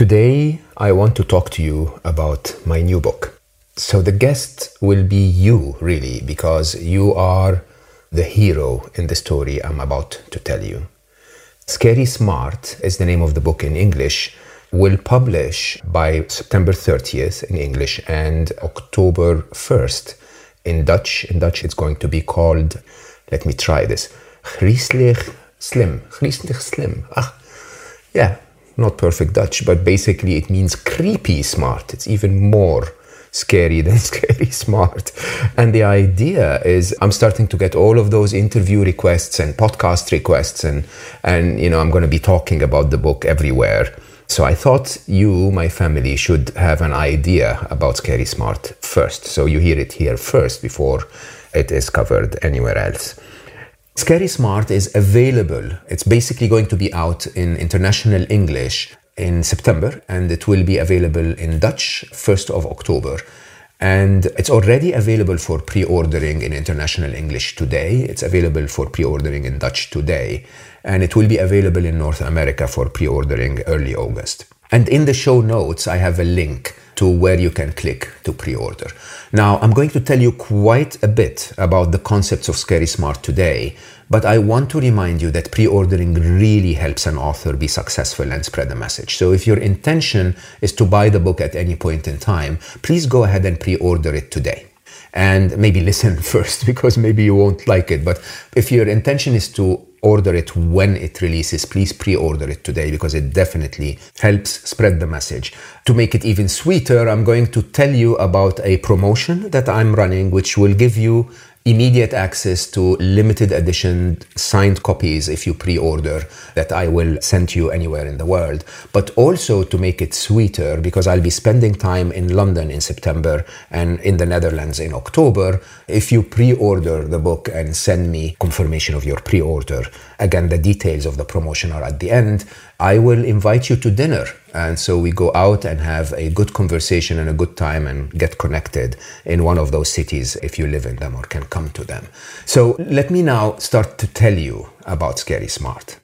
Today, I want to talk to you about my new book. So, the guest will be you, really, because you are the hero in the story I'm about to tell you. Scary Smart is the name of the book in English. Will publish by September 30th in English and October 1st in Dutch. In Dutch, it's going to be called, let me try this, Griezelig Slim. Griezelig Slim. Ah, yeah, not perfect Dutch, but basically it means creepy smart. It's even more scary than scary smart. And the idea is I'm starting to get all of those interview requests and podcast requests and and you know I'm going to be talking about the book everywhere. So I thought you, my family, should have an idea about Scary Smart first. So you hear it here first before it is covered anywhere else. Scary Smart is available. It's basically going to be out in international English in September and it will be available in Dutch 1st of October. And it's already available for pre ordering in international English today. It's available for pre ordering in Dutch today. And it will be available in North America for pre ordering early August. And in the show notes, I have a link to where you can click to pre order. Now, I'm going to tell you quite a bit about the concepts of Scary Smart today, but I want to remind you that pre ordering really helps an author be successful and spread the message. So, if your intention is to buy the book at any point in time, please go ahead and pre order it today and maybe listen first because maybe you won't like it. But if your intention is to order it when it releases, please pre order it today because it definitely helps spread the message. To make it even sweeter, I'm going to tell you about a promotion that I'm running, which will give you immediate access to limited edition signed copies if you pre-order that I will send you anywhere in the world but also to make it sweeter because I'll be spending time in London in September and in the Netherlands in October if you pre-order the book and send me confirmation of your pre-order again the details of the promotion are at the end I will invite you to dinner. And so we go out and have a good conversation and a good time and get connected in one of those cities if you live in them or can come to them. So let me now start to tell you about Scary Smart.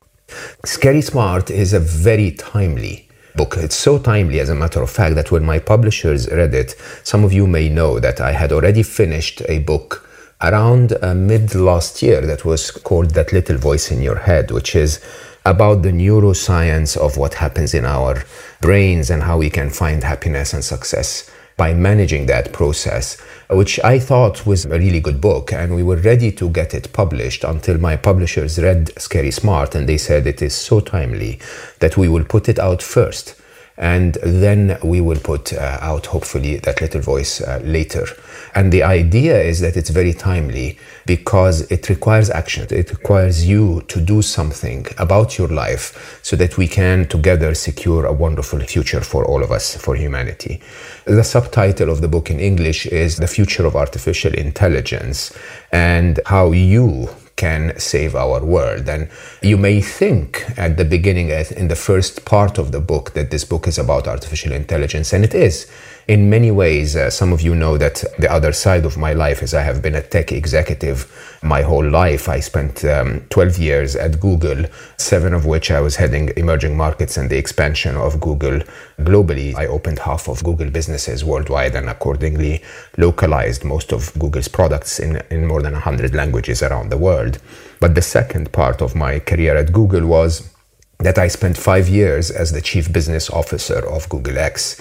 Scary Smart is a very timely book. It's so timely, as a matter of fact, that when my publishers read it, some of you may know that I had already finished a book around uh, mid last year that was called That Little Voice in Your Head, which is about the neuroscience of what happens in our brains and how we can find happiness and success by managing that process, which I thought was a really good book. And we were ready to get it published until my publishers read Scary Smart and they said it is so timely that we will put it out first and then we will put uh, out hopefully that little voice uh, later. And the idea is that it's very timely because it requires action. It requires you to do something about your life so that we can together secure a wonderful future for all of us for humanity. The subtitle of the book in english is the future of artificial intelligence and how you can save our world. And you may think at the beginning, in the first part of the book, that this book is about artificial intelligence, and it is in many ways, uh, some of you know that the other side of my life is I have been a tech executive my whole life. I spent um, 12 years at Google, seven of which I was heading emerging markets and the expansion of Google globally. I opened half of Google businesses worldwide and accordingly localized most of Google's products in, in more than 100 languages around the world. But the second part of my career at Google was that I spent five years as the chief business officer of Google X.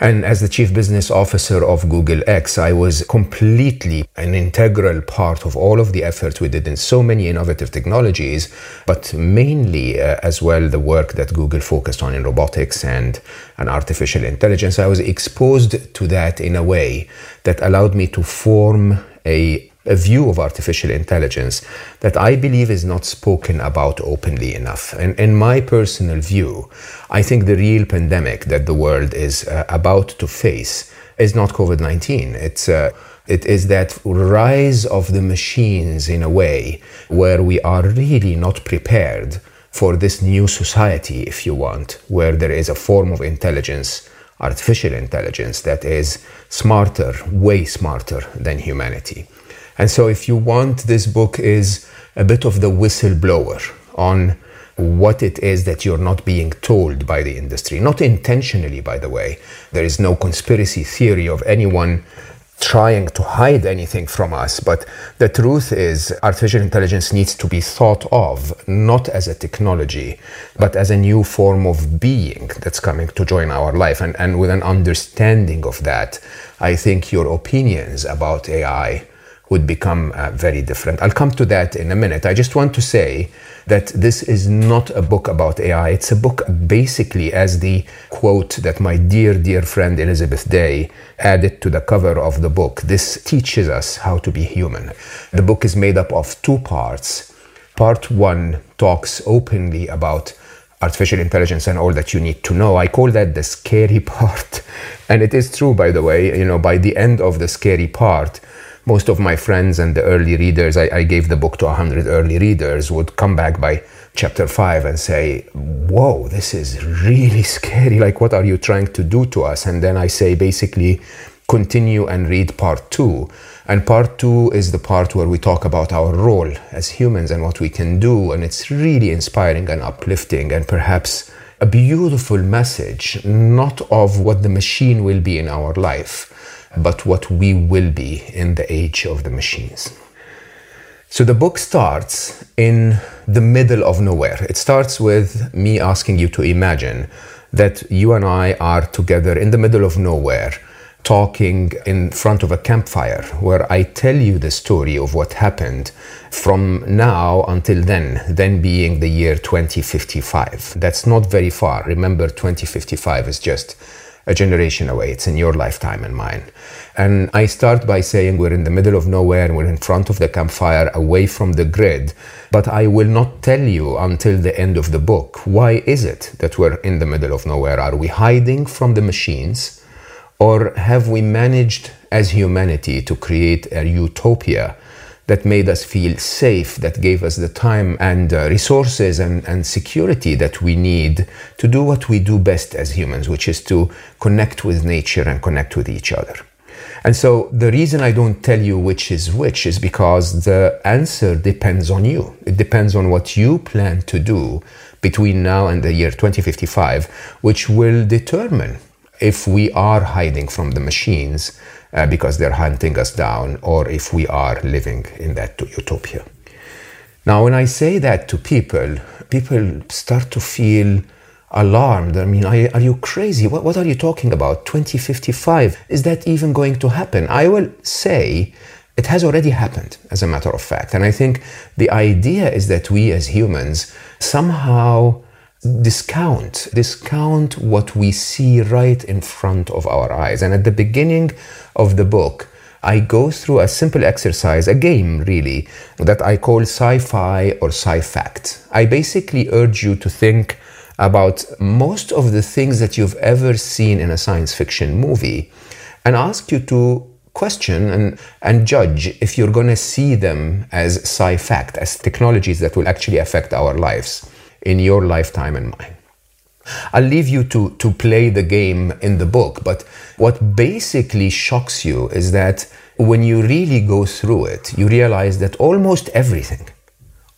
And as the chief business officer of Google X, I was completely an integral part of all of the efforts we did in so many innovative technologies, but mainly uh, as well the work that Google focused on in robotics and, and artificial intelligence. I was exposed to that in a way that allowed me to form a a view of artificial intelligence that I believe is not spoken about openly enough. And in my personal view, I think the real pandemic that the world is uh, about to face is not COVID 19. It's uh, it is that rise of the machines in a way where we are really not prepared for this new society, if you want, where there is a form of intelligence, artificial intelligence, that is smarter, way smarter than humanity. And so, if you want, this book is a bit of the whistleblower on what it is that you're not being told by the industry. Not intentionally, by the way. There is no conspiracy theory of anyone trying to hide anything from us. But the truth is, artificial intelligence needs to be thought of not as a technology, but as a new form of being that's coming to join our life. And, and with an understanding of that, I think your opinions about AI would become uh, very different. I'll come to that in a minute. I just want to say that this is not a book about AI. It's a book basically, as the quote that my dear, dear friend Elizabeth Day added to the cover of the book. This teaches us how to be human. The book is made up of two parts. Part one talks openly about artificial intelligence and all that you need to know. I call that the scary part. And it is true, by the way, you know, by the end of the scary part, most of my friends and the early readers, I, I gave the book to 100 early readers, would come back by chapter 5 and say, Whoa, this is really scary. Like, what are you trying to do to us? And then I say, basically, continue and read part 2. And part 2 is the part where we talk about our role as humans and what we can do. And it's really inspiring and uplifting and perhaps a beautiful message, not of what the machine will be in our life but what we will be in the age of the machines. So the book starts in the middle of nowhere. It starts with me asking you to imagine that you and I are together in the middle of nowhere, talking in front of a campfire, where I tell you the story of what happened from now until then, then being the year 2055. That's not very far. Remember, 2055 is just a generation away. It's in your lifetime and mine. And I start by saying we're in the middle of nowhere, and we're in front of the campfire, away from the grid. But I will not tell you until the end of the book why is it that we're in the middle of nowhere? Are we hiding from the machines? Or have we managed as humanity to create a utopia that made us feel safe, that gave us the time and uh, resources and, and security that we need to do what we do best as humans, which is to connect with nature and connect with each other. And so the reason I don't tell you which is which is because the answer depends on you. It depends on what you plan to do between now and the year 2055, which will determine if we are hiding from the machines uh, because they're hunting us down, or if we are living in that utopia. Now, when I say that to people, people start to feel alarmed. I mean, are, are you crazy? What, what are you talking about? 2055? Is that even going to happen? I will say it has already happened, as a matter of fact. And I think the idea is that we as humans somehow discount discount what we see right in front of our eyes and at the beginning of the book I go through a simple exercise, a game really, that I call sci fi or sci fact. I basically urge you to think about most of the things that you've ever seen in a science fiction movie and ask you to question and, and judge if you're going to see them as sci fact, as technologies that will actually affect our lives in your lifetime and mine. I'll leave you to, to play the game in the book, but what basically shocks you is that when you really go through it, you realize that almost everything,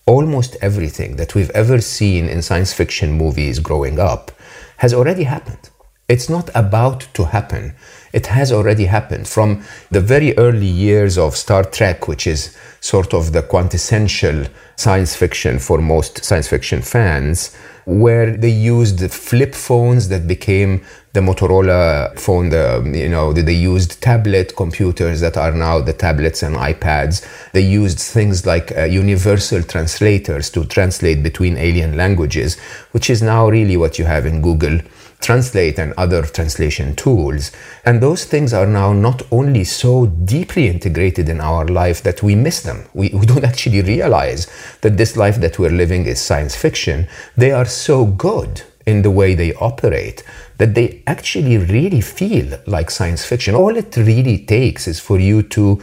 almost everything that we've ever seen in science fiction movies growing up has already happened. It's not about to happen. It has already happened. From the very early years of Star Trek, which is sort of the quintessential science fiction for most science fiction fans, where they used flip phones that became the Motorola phone, the, you know, they used tablet computers that are now the tablets and iPads. They used things like uh, universal translators to translate between alien languages, which is now really what you have in Google Translate and other translation tools. And those things are now not only so deeply integrated in our life that we miss them. We, we don't actually realize that this life that we're living is science fiction. They are so good in the way they operate that they actually really feel like science fiction. All it really takes is for you to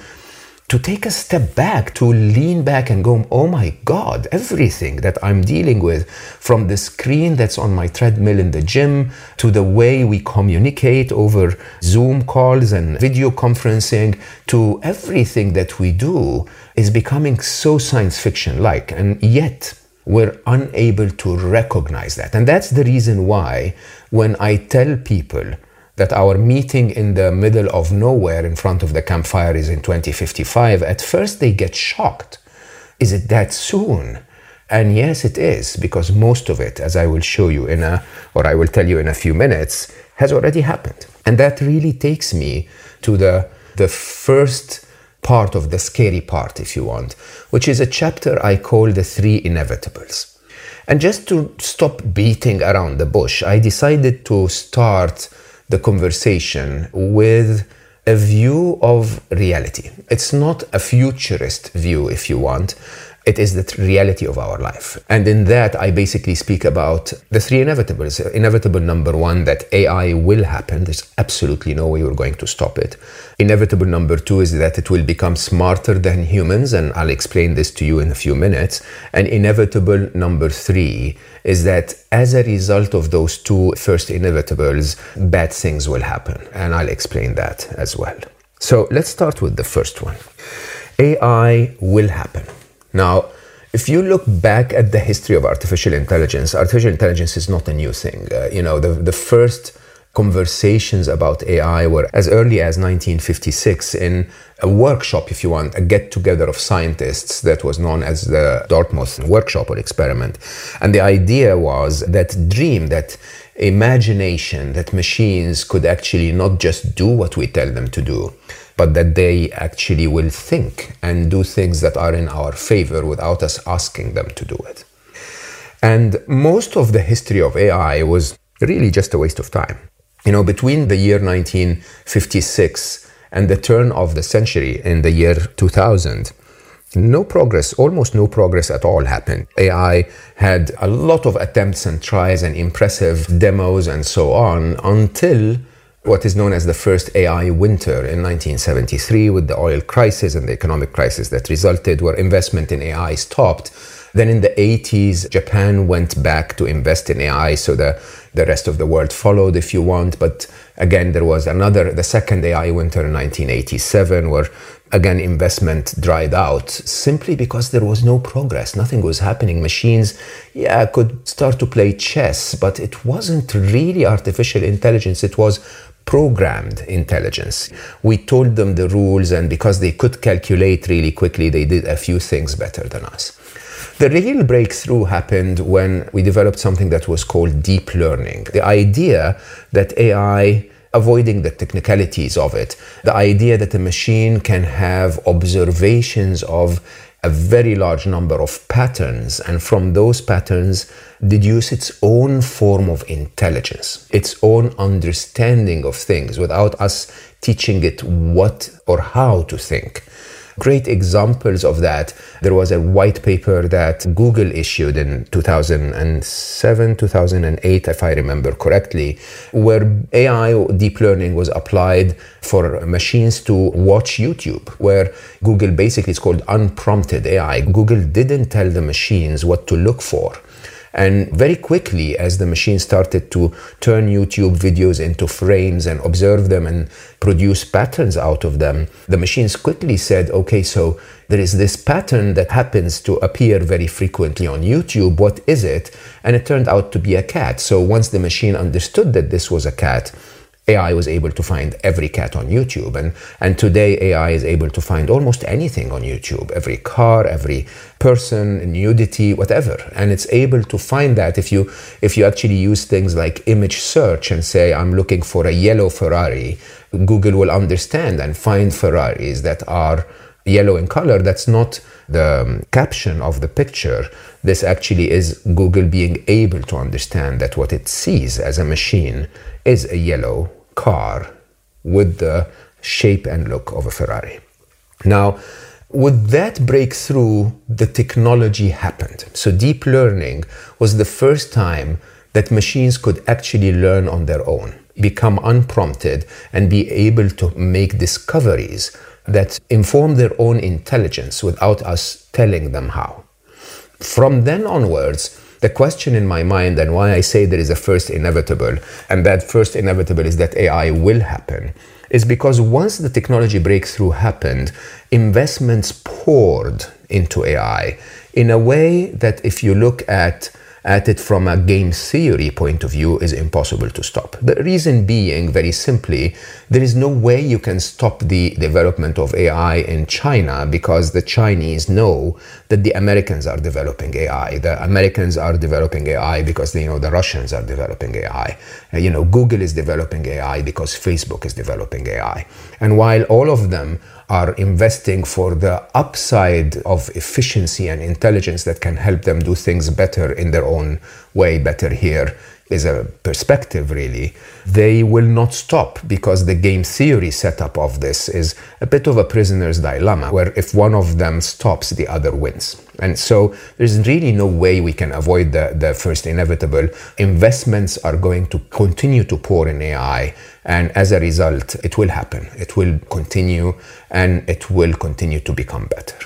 to take a step back, to lean back and go, oh my God, everything that I'm dealing with, from the screen that's on my treadmill in the gym to the way we communicate over Zoom calls and video conferencing, to everything that we do, is becoming so science fiction like. And yet, we're unable to recognize that. And that's the reason why, when I tell people, that our meeting in the middle of nowhere in front of the campfire is in 2055, at first they get shocked. Is it that soon? And yes, it is, because most of it, as I will show you in a, or I will tell you in a few minutes, has already happened. And that really takes me to the, the first part of the scary part, if you want, which is a chapter I call the three inevitables. And just to stop beating around the bush, I decided to start the conversation with a view of reality. It's not a futurist view, if you want. It is the reality of our life. And in that, I basically speak about the three inevitables. Inevitable number one, that AI will happen. There's absolutely no way we're going to stop it. Inevitable number two is that it will become smarter than humans, and I'll explain this to you in a few minutes. And inevitable number three is that as a result of those two first inevitables, bad things will happen. And I'll explain that as well. So let's start with the first one AI will happen. Now, if you look back at the history of artificial intelligence, artificial intelligence is not a new thing. Uh, you know, the, the first conversations about AI were as early as 1956 in a workshop, if you want, a get together of scientists that was known as the Dartmouth workshop or experiment. And the idea was that dream, that imagination, that machines could actually not just do what we tell them to do, but that they actually will think and do things that are in our favor without us asking them to do it. And most of the history of AI was really just a waste of time. You know, between the year 1956 and the turn of the century in the year 2000, no progress, almost no progress at all happened. AI had a lot of attempts and tries and impressive demos and so on until what is known as the first AI winter in 1973 with the oil crisis and the economic crisis that resulted, where investment in AI stopped. Then in the 80s, Japan went back to invest in AI, so the, the rest of the world followed, if you want. But again, there was another, the second AI winter in 1987, where again investment dried out simply because there was no progress nothing was happening machines yeah could start to play chess but it wasn't really artificial intelligence it was programmed intelligence. We told them the rules, and because they could calculate really quickly, they did a few things better than us. The real breakthrough happened when we developed something that was called deep learning. The idea that AI avoiding the technicalities of it. The idea that a machine can have observations of a very large number of patterns, and from those patterns, deduce its own form of intelligence, its own understanding of things without us teaching it what or how to think. Great examples of that. There was a white paper that Google issued in 2007, 2008, if I remember correctly, where AI deep learning was applied for machines to watch YouTube, where Google basically is called unprompted AI. Google didn't tell the machines what to look for. And very quickly, as the machine started to turn YouTube videos into frames and observe them and produce patterns out of them, the machines quickly said, okay, so there is this pattern that happens to appear very frequently on YouTube. What is it? And it turned out to be a cat. So once the machine understood that this was a cat, AI was able to find every cat on YouTube. And, and today, AI is able to find almost anything on YouTube every car, every person, nudity, whatever. And it's able to find that if you, if you actually use things like image search and say, I'm looking for a yellow Ferrari, Google will understand and find Ferraris that are yellow in color, that's not the um, caption of the picture. This actually is Google being able to understand that what it sees as a machine is a yellow car with the shape and look of a Ferrari. Now, with that breakthrough, the technology happened. So, deep learning was the first time that machines could actually learn on their own, become unprompted, and be able to make discoveries that inform their own intelligence without us telling them how. From then onwards, the question in my mind and why I say there is a first inevitable, and that first inevitable is that AI will happen, is because once the technology breakthrough happened, investments poured into AI in a way that if you look at at it from a game theory point of view is impossible to stop. The reason being, very simply, there is no way you can stop the development of AI in China because the Chinese know that the Americans are developing AI. The Americans are developing AI because they know the Russians are developing AI. Uh, you know, Google is developing AI because Facebook is developing AI. And while all of them are investing for the upside of efficiency and intelligence that can help them do things better in their own way, better here is a perspective really, they will not stop because the game theory setup of this is a bit of a prisoner's dilemma where if one of them stops, the other wins. And so there's really no way we can avoid the, the first inevitable. Investments are going to continue to pour in AI. And as a result, it will happen. It will continue and it will continue to become better.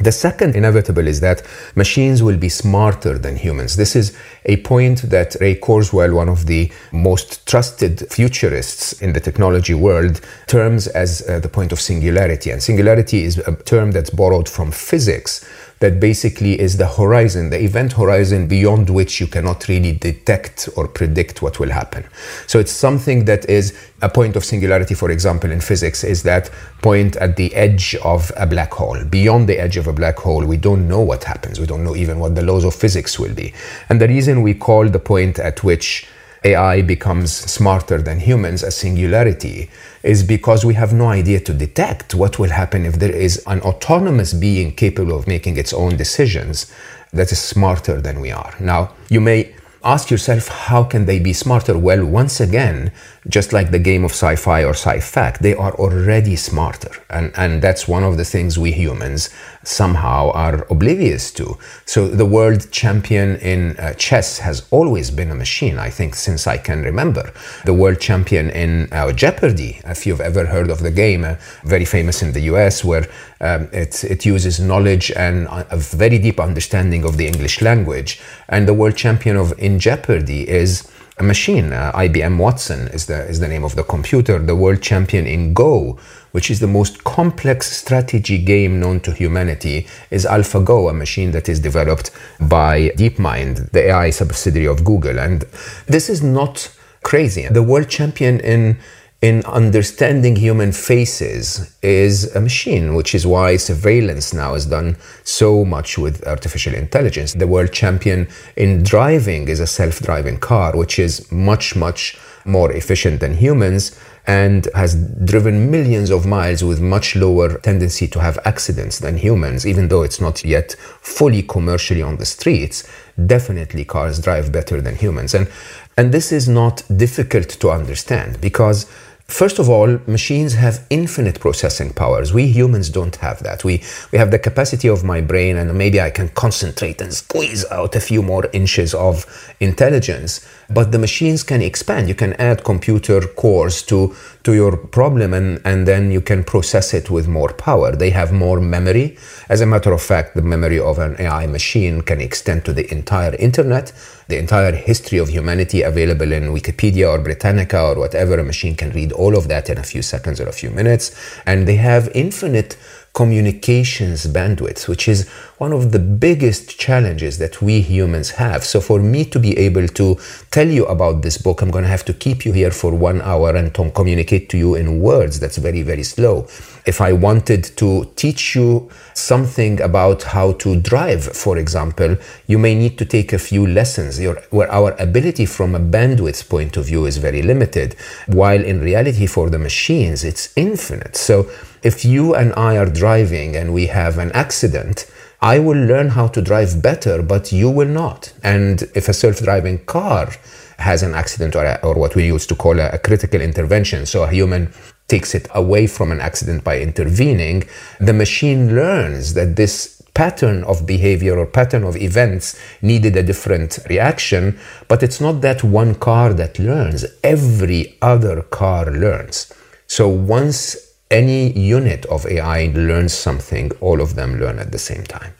The second inevitable is that machines will be smarter than humans. This is a point that Ray Kurzweil, one of the most trusted futurists in the technology world, terms as uh, the point of singularity. And singularity is a term that's borrowed from physics that basically is the horizon, the event horizon beyond which you cannot really detect or predict what will happen. So it's something that is a point of singularity, for example, in physics, is that point at the edge of a black hole. Beyond the edge of a black hole, we don't know what happens. We don't know even what the laws of physics will be. And the reason we call the point at which AI becomes smarter than humans, a singularity, is because we have no idea to detect what will happen if there is an autonomous being capable of making its own decisions that is smarter than we are. Now, you may ask yourself how can they be smarter well once again just like the game of sci-fi or sci-fact they are already smarter. And and that's one of the things we humans somehow are oblivious to. So the world champion in uh, chess has always been a machine i think since i can remember. The world champion in uh, jeopardy if you've ever heard of the game uh, very famous in the us where um, it, it uses knowledge and a very deep understanding of the english language. And the world champion of in Jeopardy is a machine. Uh, IBM Watson is the, is the name of the computer, the world champion in Go, which is the most complex strategy game known to humanity, is AlphaGo, a machine that is developed by DeepMind, the AI subsidiary of Google. And this is not crazy. The world champion in in understanding human faces is a machine, which is why surveillance now is done so much with artificial intelligence. The world champion in driving is a self driving car, which is much, much more efficient than humans and has driven millions of miles with much lower tendency to have accidents than humans, even though it's not yet fully commercially on the streets. Definitely, cars drive better than humans. And, and this is not difficult to understand because First of all, machines have infinite processing powers. We humans don't have that. We, we have the capacity of my brain, and maybe I can concentrate and squeeze out a few more inches of intelligence. But the machines can expand. You can add computer cores to, to your problem, and, and then you can process it with more power. They have more memory. As a matter of fact, the memory of an AI machine can extend to the entire internet the entire history of humanity available in Wikipedia or Britannica or whatever. A machine can read all of that in a few seconds or a few minutes. And they have infinite communications bandwidth, which is one of the biggest challenges that we humans have. So, for me to be able to tell you about this book, I'm going to have to keep you here for one hour and to communicate to you in words. That's very, very slow. If I wanted to teach you something about how to drive, for example, you may need to take a few lessons Your, where our ability from a bandwidth point of view is very limited, while in reality, for the machines, it's infinite. So, If you and I are driving and we have an accident, I will learn how to drive better, but you will not. And if a self driving car has an accident or, a, or what we used to call a, a critical intervention, so a human takes it away from an accident by intervening, the machine learns that this pattern of behavior or pattern of events needed a different reaction, but it's not that one car that learns, every other car learns. So once any unit of AI learns something, all of them learn at the same time.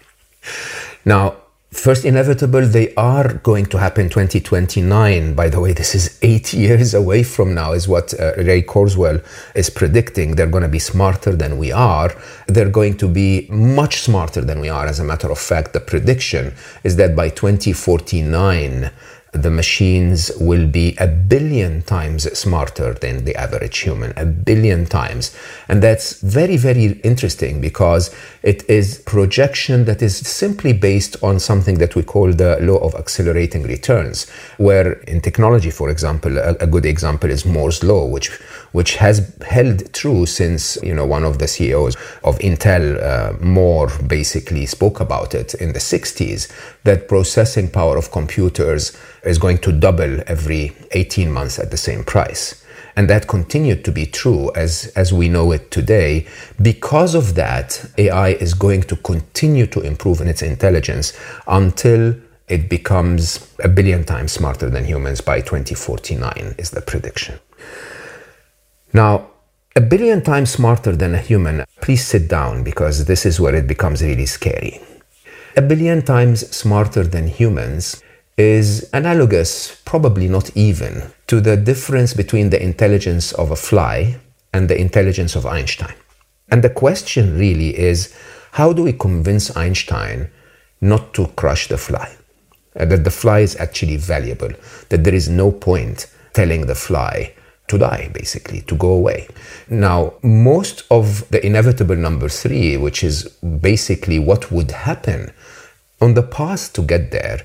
Now, First inevitable, they are going to happen 2029. By the way, this is eight years away from now, is what uh, Ray Kurzweil is predicting. They're going to be smarter than we are. They're going to be much smarter than we are. As a matter of fact, the prediction is that by 2049, the machines will be a billion times smarter than the average human, a billion times. And that's very, very interesting because it is projection that is simply based on something that we call the law of accelerating returns, where in technology, for example, a, a good example is Moore's law, which which has held true since you know one of the CEOs of Intel, uh, Moore, basically spoke about it in the 60s that processing power of computers is going to double every 18 months at the same price. And that continued to be true as, as we know it today. Because of that, AI is going to continue to improve in its intelligence until it becomes a billion times smarter than humans by 2049, is the prediction. Now, a billion times smarter than a human, please sit down because this is where it becomes really scary. A billion times smarter than humans is analogous, probably not even, to the difference between the intelligence of a fly and the intelligence of Einstein. And the question really is how do we convince Einstein not to crush the fly? Uh, that the fly is actually valuable, that there is no point telling the fly to die, basically, to go away. Now, most of the inevitable number three, which is basically what would happen on the path to get there,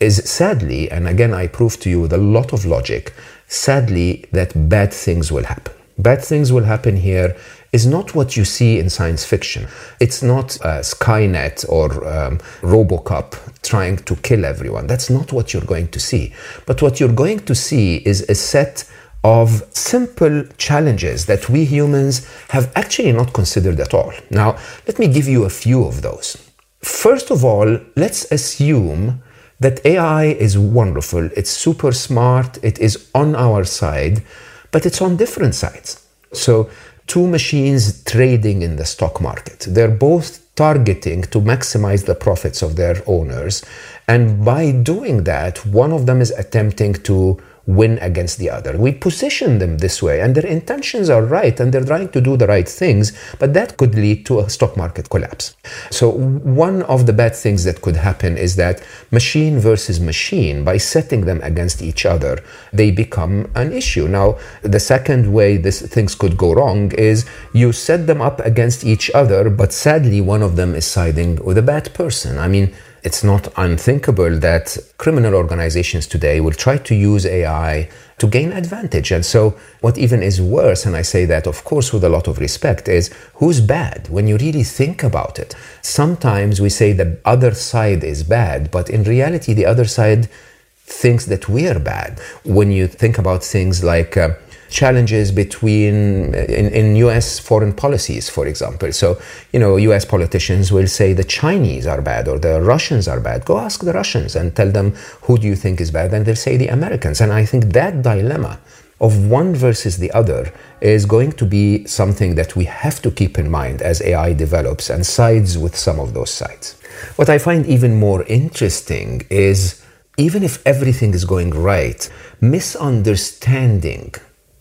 is sadly, and again, I prove to you with a lot of logic, sadly, that bad things will happen. Bad things will happen here is not what you see in science fiction. It's not uh, Skynet or um, Robocop trying to kill everyone. That's not what you're going to see. But what you're going to see is a set of simple challenges that we humans have actually not considered at all. Now, let me give you a few of those. First of all, let's assume that AI is wonderful, it's super smart, it is on our side, but it's on different sides. So, two machines trading in the stock market, they're both targeting to maximize the profits of their owners. And by doing that, one of them is attempting to win against the other. We position them this way, and their intentions are right, and they're trying to do the right things, but that could lead to a stock market collapse. So, one of the bad things that could happen is that machine versus machine, by setting them against each other, they become an issue. Now, the second way this things could go wrong is you set them up against each other, but sadly, one of them is siding with a bad person. I mean, it's not unthinkable that criminal organizations today will try to use AI to gain advantage. And so, what even is worse, and I say that, of course, with a lot of respect, is who's bad when you really think about it. Sometimes we say the other side is bad, but in reality, the other side thinks that we're bad. When you think about things like uh, challenges between in, in US foreign policies, for example. So, you know, US politicians will say the Chinese are bad or the Russians are bad. Go ask the Russians and tell them who do you think is bad, and they'll say the Americans. And I think that dilemma of one versus the other is going to be something that we have to keep in mind as AI develops and sides with some of those sides. What I find even more interesting is even if everything is going right, misunderstanding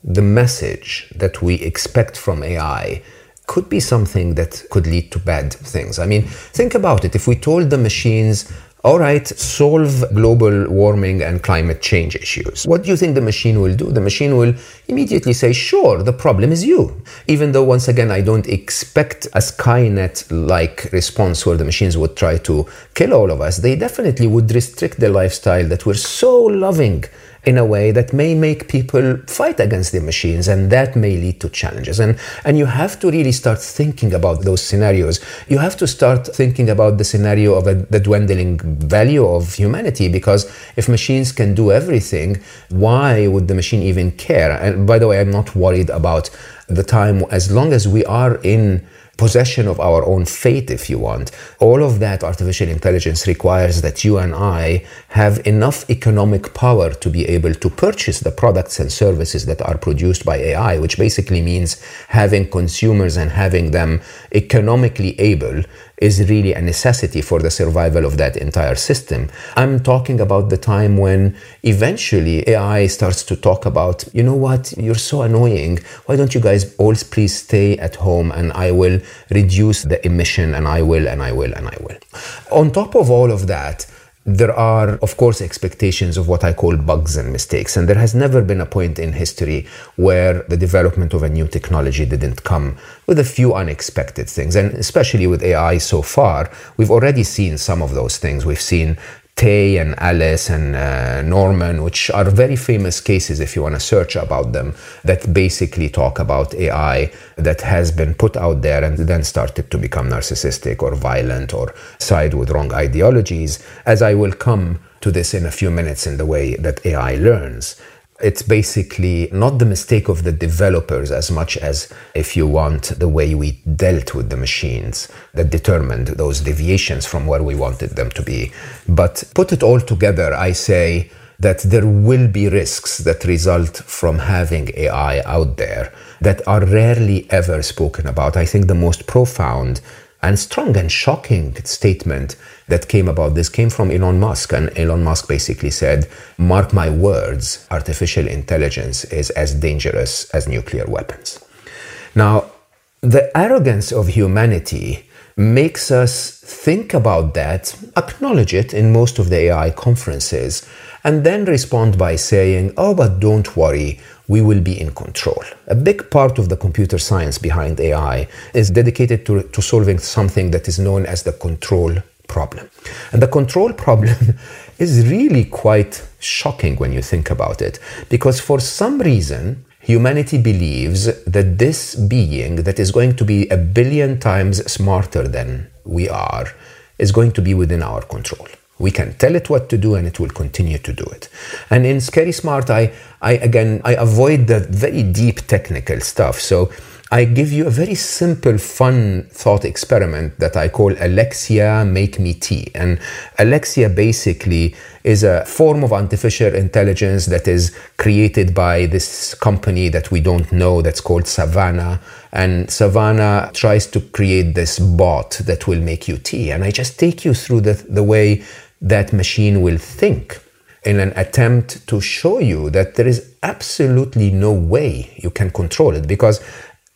the message that we expect from AI could be something that could lead to bad things. I mean, think about it. If we told the machines, all right, solve global warming and climate change issues. What do you think the machine will do? The machine will immediately say, sure, the problem is you. Even though, once again, I don't expect a Skynet like response where the machines would try to kill all of us, they definitely would restrict the lifestyle that we're so loving in a way that may make people fight against the machines and that may lead to challenges. And, and you have to really start thinking about those scenarios. You have to start thinking about the scenario of a, the dwindling value of humanity because if machines can do everything, why would the machine even care? And by the way, I'm not worried about the time as long as we are in possession of our own fate, if you want. All of that artificial intelligence requires that you and I have enough economic power to be able to purchase the products and services that are produced by AI, which basically means having consumers and having them economically able is really a necessity for the survival of that entire system. I'm talking about the time when eventually AI starts to talk about, you know what, you're so annoying. Why don't you guys all please stay at home and I will reduce the emission and I will and I will and I will. On top of all of that, there are, of course, expectations of what I call bugs and mistakes. And there has never been a point in history where the development of a new technology didn't come with a few unexpected things. And especially with AI so far, we've already seen some of those things. We've seen Tay and Alice and uh, Norman, which are very famous cases if you want to search about them, that basically talk about AI that has been put out there and then started to become narcissistic or violent or side with wrong ideologies, as I will come to this in a few minutes in the way that AI learns it's basically not the mistake of the developers as much as, if you want, the way we dealt with the machines that determined those deviations from where we wanted them to be. But put it all together, I say that there will be risks that result from having AI out there that are rarely ever spoken about. I think the most profound and strong and shocking statement that came about this came from Elon Musk. And Elon Musk basically said, Mark my words, artificial intelligence is as dangerous as nuclear weapons. Now, the arrogance of humanity makes us think about that, acknowledge it in most of the AI conferences, and then respond by saying, Oh, but don't worry, we will be in control. A big part of the computer science behind AI is dedicated to, to solving something that is known as the control problem. And the control problem is really quite shocking when you think about it, because for some reason, humanity believes that this being that is going to be a billion times smarter than we are is going to be within our control. We can tell it what to do and it will continue to do it. And in Scary Smart, I, I again, I avoid the very deep technical stuff. So I give you a very simple, fun thought experiment that I call Alexia Make Me Tea. And Alexia basically is a form of artificial intelligence that is created by this company that we don't know that's called Savannah. And Savannah tries to create this bot that will make you tea. And I just take you through the, the way that machine will think in an attempt to show you that there is absolutely no way you can control it because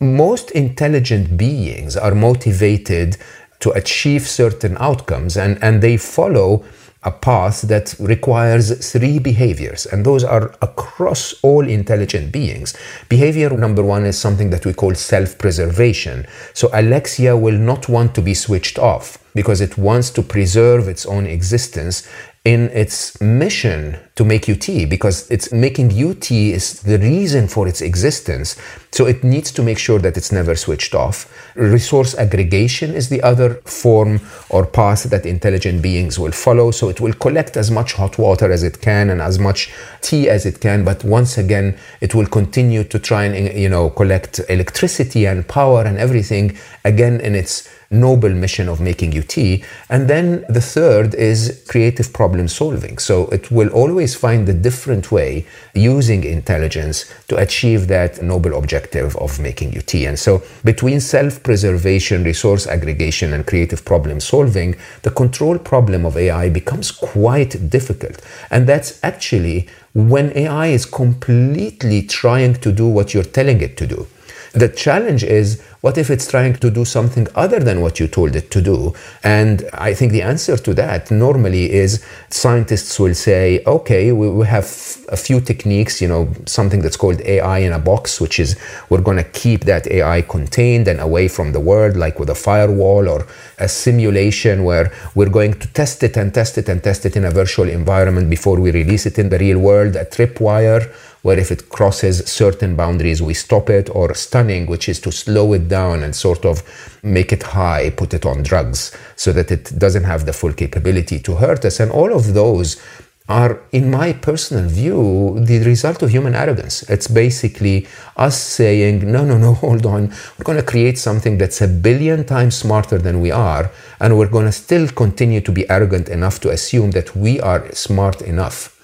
most intelligent beings are motivated to achieve certain outcomes and, and they follow a path that requires three behaviors, and those are across all intelligent beings. Behavior number one is something that we call self preservation. So, Alexia will not want to be switched off because it wants to preserve its own existence in its mission to make you tea because it's making you tea is the reason for its existence. So it needs to make sure that it's never switched off. Resource aggregation is the other form or path that intelligent beings will follow. So it will collect as much hot water as it can and as much tea as it can. But once again it will continue to try and you know collect electricity and power and everything again in its noble mission of making you tea. And then the third is creative problem solving. So it will always find a different way using intelligence to achieve that noble objective of making you tea. And so between self preservation, resource aggregation, and creative problem solving, the control problem of AI becomes quite difficult. And that's actually when AI is completely trying to do what you're telling it to do. The challenge is What if it's trying to do something other than what you told it to do? And I think the answer to that normally is scientists will say, okay, we, we have a few techniques, you know, something that's called AI in a box, which is we're going to keep that AI contained and away from the world, like with a firewall or a simulation where we're going to test it and test it and test it in a virtual environment before we release it in the real world, a tripwire where if it crosses certain boundaries, we stop it, or stunting, which is to slow it down and sort of make it high, put it on drugs, so that it doesn't have the full capability to hurt us. And all of those are, in my personal view, the result of human arrogance. It's basically us saying, no, no, no, hold on. We're going to create something that's a billion times smarter than we are, and we're going to still continue to be arrogant enough to assume that we are smart enough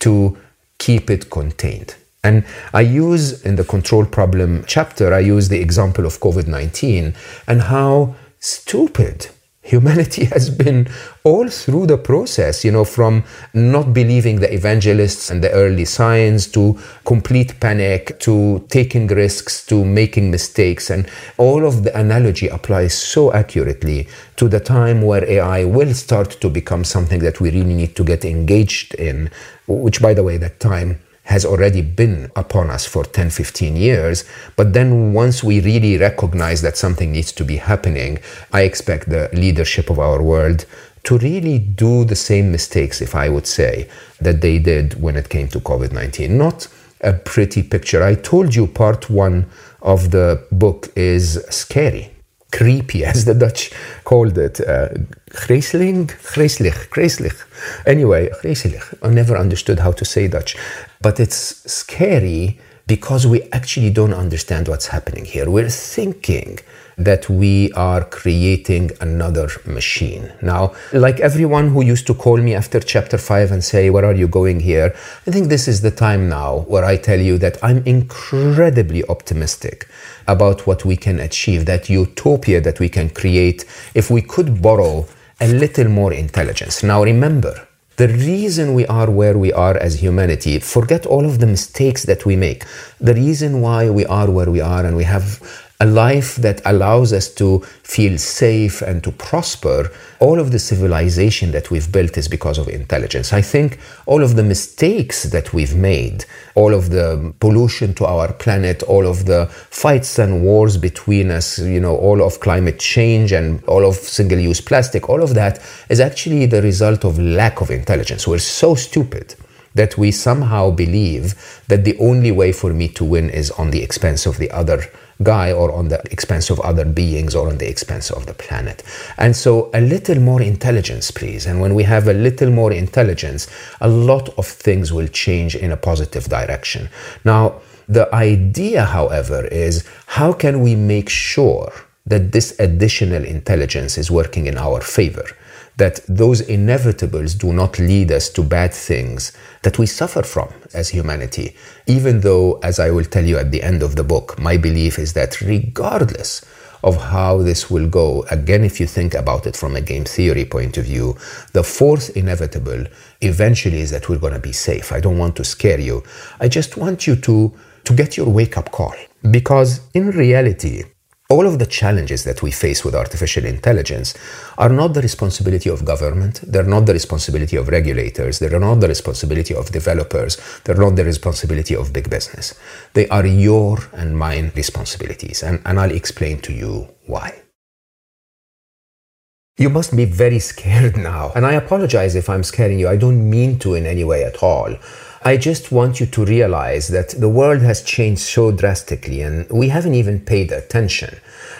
to keep it contained. And I use in the control problem chapter, I use the example of COVID 19 and how stupid humanity has been all through the process, you know, from not believing the evangelists and the early signs to complete panic to taking risks to making mistakes. And all of the analogy applies so accurately to the time where AI will start to become something that we really need to get engaged in, which, by the way, that time has already been upon us for 10, 15 years. But then once we really recognize that something needs to be happening, I expect the leadership of our world to really do the same mistakes, if I would say, that they did when it came to COVID 19. Not a pretty picture. I told you part one of the book is scary creepy, as the Dutch called it. Uh, Grisling? Grislich, Anyway, Griselig. I never understood how to say Dutch. But it's scary because we actually don't understand what's happening here. We're thinking that we are creating another machine. Now, like everyone who used to call me after chapter 5 and say, Where are you going here? I think this is the time now where I tell you that I'm incredibly optimistic about what we can achieve, that utopia that we can create if we could borrow a little more intelligence. Now, remember, the reason we are where we are as humanity, forget all of the mistakes that we make. The reason why we are where we are and we have a life that allows us to feel safe and to prosper, all of the civilization that we've built is because of intelligence. I think all of the mistakes that we've made, all of the pollution to our planet, all of the fights and wars between us, you know, all of climate change and all of single use plastic, all of that is actually the result of lack of intelligence. We're so stupid that we somehow believe that the only way for me to win is on the expense of the other guy or on the expense of other beings or on the expense of the planet. And so a little more intelligence, please. And when we have a little more intelligence, a lot of things will change in a positive direction. Now, the idea, however, is how can we make sure that this additional intelligence is working in our favor? That those inevitables do not lead us to bad things that we suffer from as humanity. Even though, as I will tell you at the end of the book, my belief is that regardless of how this will go, again, if you think about it from a game theory point of view, the fourth inevitable eventually is that we're going to be safe. I don't want to scare you. I just want you to, to get your wake up call. Because in reality, all of the challenges that we face with artificial intelligence are not the responsibility of government, they're not the responsibility of regulators, they're not the responsibility of developers, they're not the responsibility of big business. They are your and mine responsibilities, and, and I'll explain to you why. You must be very scared now, and I apologize if I'm scaring you. I don't mean to in any way at all. I just want you to realize that the world has changed so drastically and we haven't even paid attention.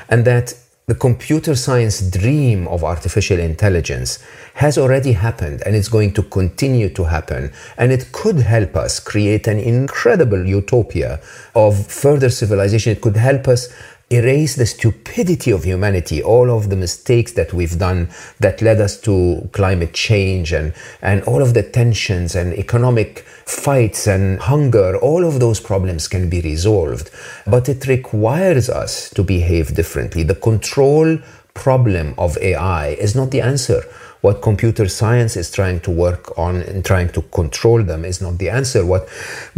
And that the computer science dream of artificial intelligence has already happened and it's going to continue to happen. And it could help us create an incredible utopia of further civilization. It could help us erase the stupidity of humanity, all of the mistakes that we've done that led us to climate change and, and all of the tensions and economic fights and hunger, all of those problems can be resolved. But it requires us to behave differently. The control problem of AI is not the answer. What computer science is trying to work on and trying to control them is not the answer. What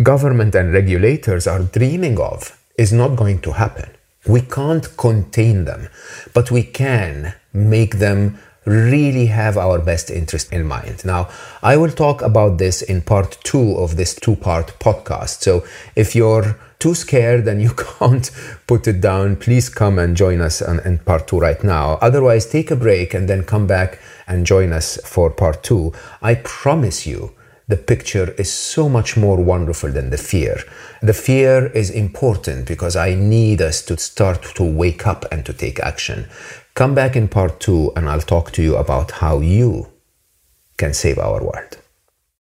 government and regulators are dreaming of is not going to happen. We can't contain them, but we can make them really have our best interest in mind. Now, I will talk about this in part two of this two part podcast. So if you're too scared and you can't put it down, please come and join us on, in part two right now. Otherwise, take a break and then come back and join us for part two. I promise you, the picture is so much more wonderful than the fear. The fear is important because I need us to start to wake up and to take action. Come back in part two, and I'll talk to you about how you can save our world.